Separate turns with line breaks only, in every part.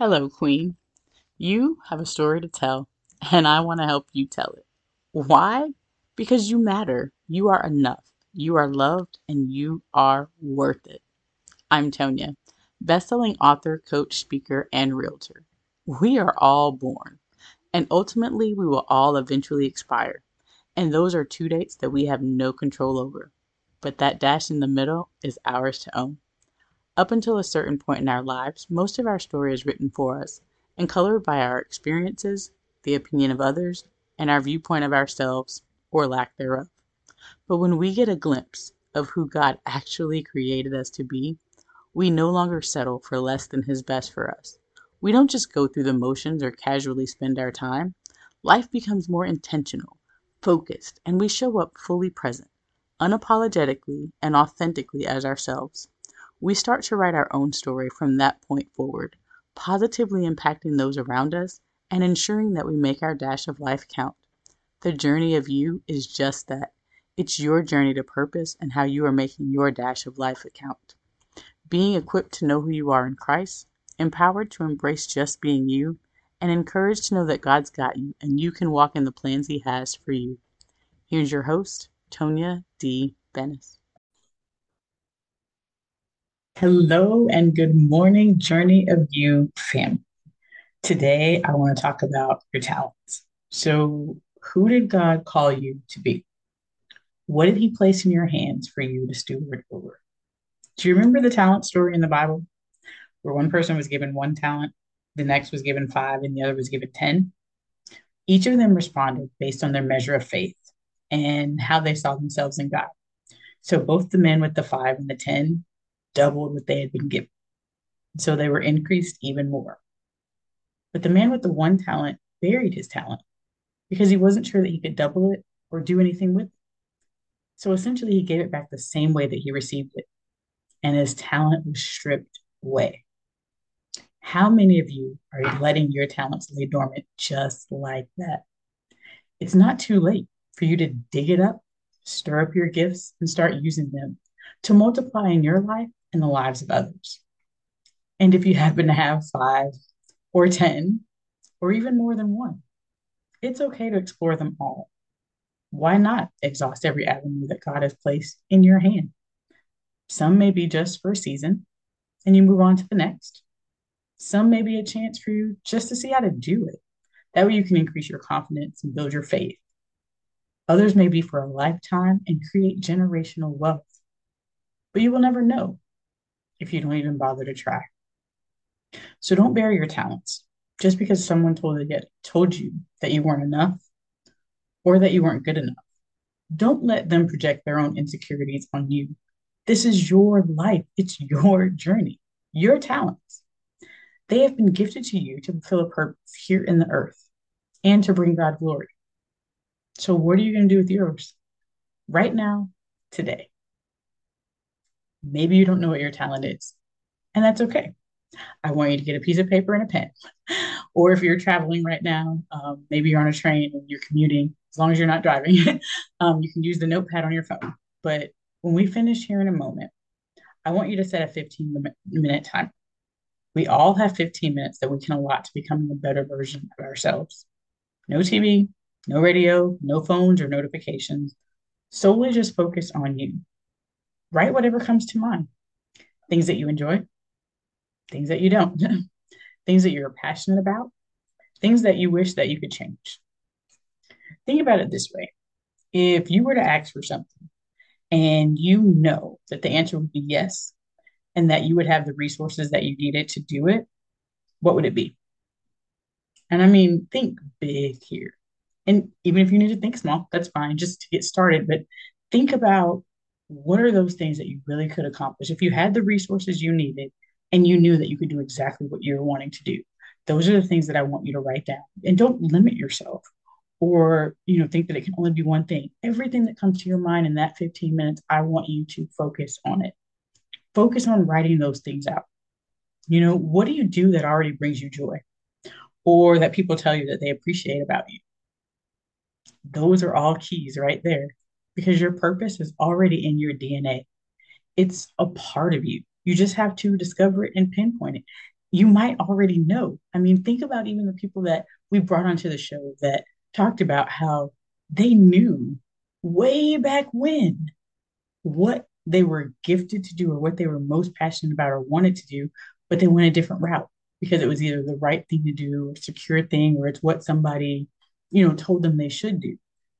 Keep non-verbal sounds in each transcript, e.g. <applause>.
Hello, Queen. You have a story to tell, and I want to help you tell it. Why? Because you matter. You are enough. You are loved, and you are worth it. I'm Tonia, bestselling author, coach, speaker, and realtor. We are all born, and ultimately, we will all eventually expire. And those are two dates that we have no control over. But that dash in the middle is ours to own. Up until a certain point in our lives, most of our story is written for us and colored by our experiences, the opinion of others, and our viewpoint of ourselves, or lack thereof. But when we get a glimpse of who God actually created us to be, we no longer settle for less than His best for us. We don't just go through the motions or casually spend our time. Life becomes more intentional, focused, and we show up fully present, unapologetically and authentically as ourselves. We start to write our own story from that point forward, positively impacting those around us and ensuring that we make our dash of life count. The journey of you is just that. It's your journey to purpose and how you are making your dash of life count. Being equipped to know who you are in Christ, empowered to embrace just being you, and encouraged to know that God's got you and you can walk in the plans He has for you. Here's your host, Tonia D. Benas. Hello and good morning, Journey of You family. Today, I want to talk about your talents. So, who did God call you to be? What did He place in your hands for you to steward over? Do you remember the talent story in the Bible where one person was given one talent, the next was given five, and the other was given 10? Each of them responded based on their measure of faith and how they saw themselves in God. So, both the men with the five and the 10 doubled what they had been given. So they were increased even more. But the man with the one talent buried his talent because he wasn't sure that he could double it or do anything with it. So essentially, he gave it back the same way that he received it, and his talent was stripped away. How many of you are letting your talents lay dormant just like that? It's not too late for you to dig it up, stir up your gifts, and start using them to multiply in your life in the lives of others. And if you happen to have five or 10 or even more than one, it's okay to explore them all. Why not exhaust every avenue that God has placed in your hand? Some may be just for a season and you move on to the next. Some may be a chance for you just to see how to do it. That way you can increase your confidence and build your faith. Others may be for a lifetime and create generational wealth. But you will never know if you don't even bother to try. So don't bury your talents just because someone told you, told you that you weren't enough or that you weren't good enough. Don't let them project their own insecurities on you. This is your life, it's your journey, your talents. They have been gifted to you to fulfill a purpose here in the earth and to bring God glory. So, what are you going to do with yours right now, today? Maybe you don't know what your talent is, and that's okay. I want you to get a piece of paper and a pen. <laughs> or if you're traveling right now, um, maybe you're on a train and you're commuting, as long as you're not driving, <laughs> um, you can use the notepad on your phone. But when we finish here in a moment, I want you to set a 15 minute time. We all have 15 minutes that we can allot to becoming a better version of ourselves. No TV, no radio, no phones or notifications. Solely just focus on you write whatever comes to mind things that you enjoy, things that you don't, <laughs> things that you're passionate about, things that you wish that you could change. Think about it this way if you were to ask for something and you know that the answer would be yes, and that you would have the resources that you needed to do it, what would it be? And I mean, think big here. And even if you need to think small, that's fine just to get started. But think about what are those things that you really could accomplish? If you had the resources you needed and you knew that you could do exactly what you're wanting to do those are the things that i want you to write down. And don't limit yourself or you know think that it can only be one thing. Everything that comes to your mind in that 15 minutes i want you to focus on it. Focus on writing those things out. You know what do you do that already brings you joy or that people tell you that they appreciate about you? Those are all keys right there because your purpose is already in your DNA. It's a part of you. You just have to discover it and pinpoint it. you might already know. I mean, think about even the people that we brought onto the show that talked about how they knew way back when what they were gifted to do or what they were most passionate about or wanted to do, but they went a different route because it was either the right thing to do or secure thing or it's what somebody, you know, told them they should do.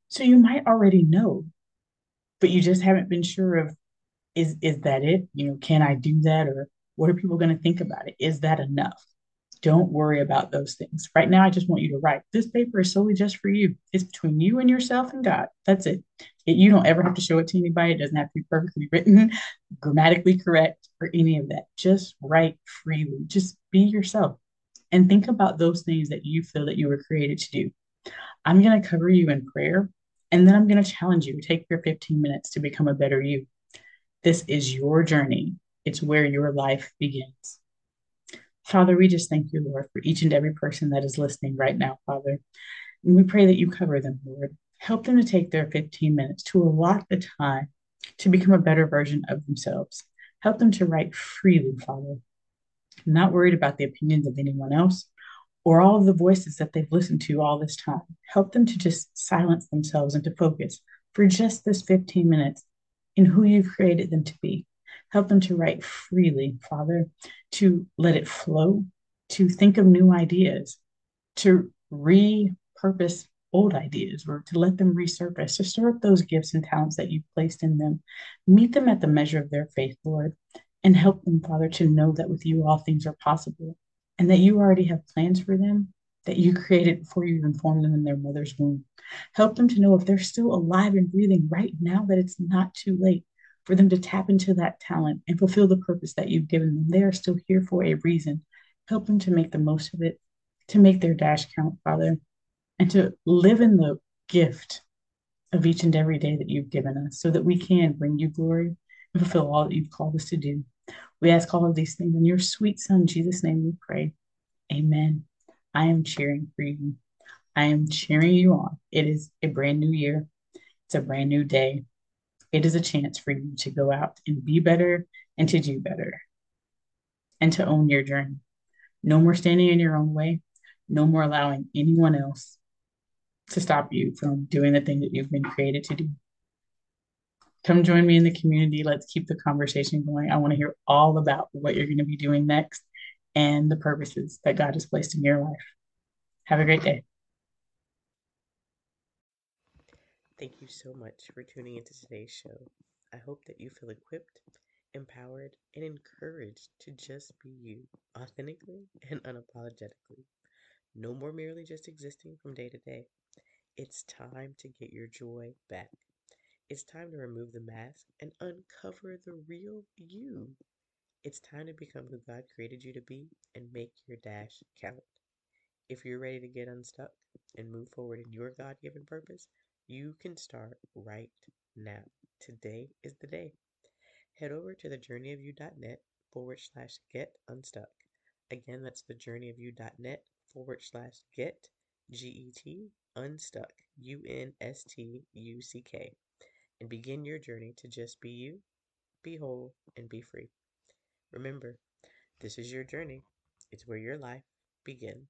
So you might already know, but you just haven't been sure of is is that it? You know, can I do that or what are people going to think about it? Is that enough? Don't worry about those things. Right now, I just want you to write. This paper is solely just for you. It's between you and yourself and God. That's it. it. You don't ever have to show it to anybody. It doesn't have to be perfectly written, <laughs> grammatically correct, or any of that. Just write freely. Just be yourself and think about those things that you feel that you were created to do. I'm going to cover you in prayer, and then I'm going to challenge you take your 15 minutes to become a better you. This is your journey. It's where your life begins. Father, we just thank you, Lord, for each and every person that is listening right now, Father. And we pray that you cover them, Lord. Help them to take their 15 minutes to allot the time to become a better version of themselves. Help them to write freely, Father. not worried about the opinions of anyone else or all of the voices that they've listened to all this time. Help them to just silence themselves and to focus for just this 15 minutes in who you've created them to be. Help them to write freely, Father, to let it flow, to think of new ideas, to repurpose old ideas or to let them resurface, to stir up those gifts and talents that you've placed in them. Meet them at the measure of their faith, Lord, and help them, Father, to know that with you all things are possible and that you already have plans for them that you created before you even formed them in their mother's womb. Help them to know if they're still alive and breathing right now that it's not too late for them to tap into that talent and fulfill the purpose that you've given them. They are still here for a reason. Help them to make the most of it, to make their dash count, Father, and to live in the gift of each and every day that you've given us so that we can bring you glory and fulfill all that you've called us to do. We ask all of these things in your sweet Son, Jesus' name we pray. Amen. I am cheering for you. I am cheering you on. It is a brand new year. It's a brand new day. It is a chance for you to go out and be better and to do better and to own your journey. No more standing in your own way. No more allowing anyone else to stop you from doing the thing that you've been created to do. Come join me in the community. Let's keep the conversation going. I want to hear all about what you're going to be doing next and the purposes that God has placed in your life. Have a great day.
Thank you so much for tuning into today's show. I hope that you feel equipped, empowered, and encouraged to just be you, authentically and unapologetically. No more merely just existing from day to day. It's time to get your joy back. It's time to remove the mask and uncover the real you. It's time to become who God created you to be and make your dash count. If you're ready to get unstuck and move forward in your God given purpose, you can start right now. Today is the day. Head over to thejourneyofyou.net forward slash get unstuck. Again, that's thejourneyofyou.net forward slash get G E T unstuck U N S T U C K and begin your journey to just be you, be whole, and be free. Remember, this is your journey. It's where your life begins.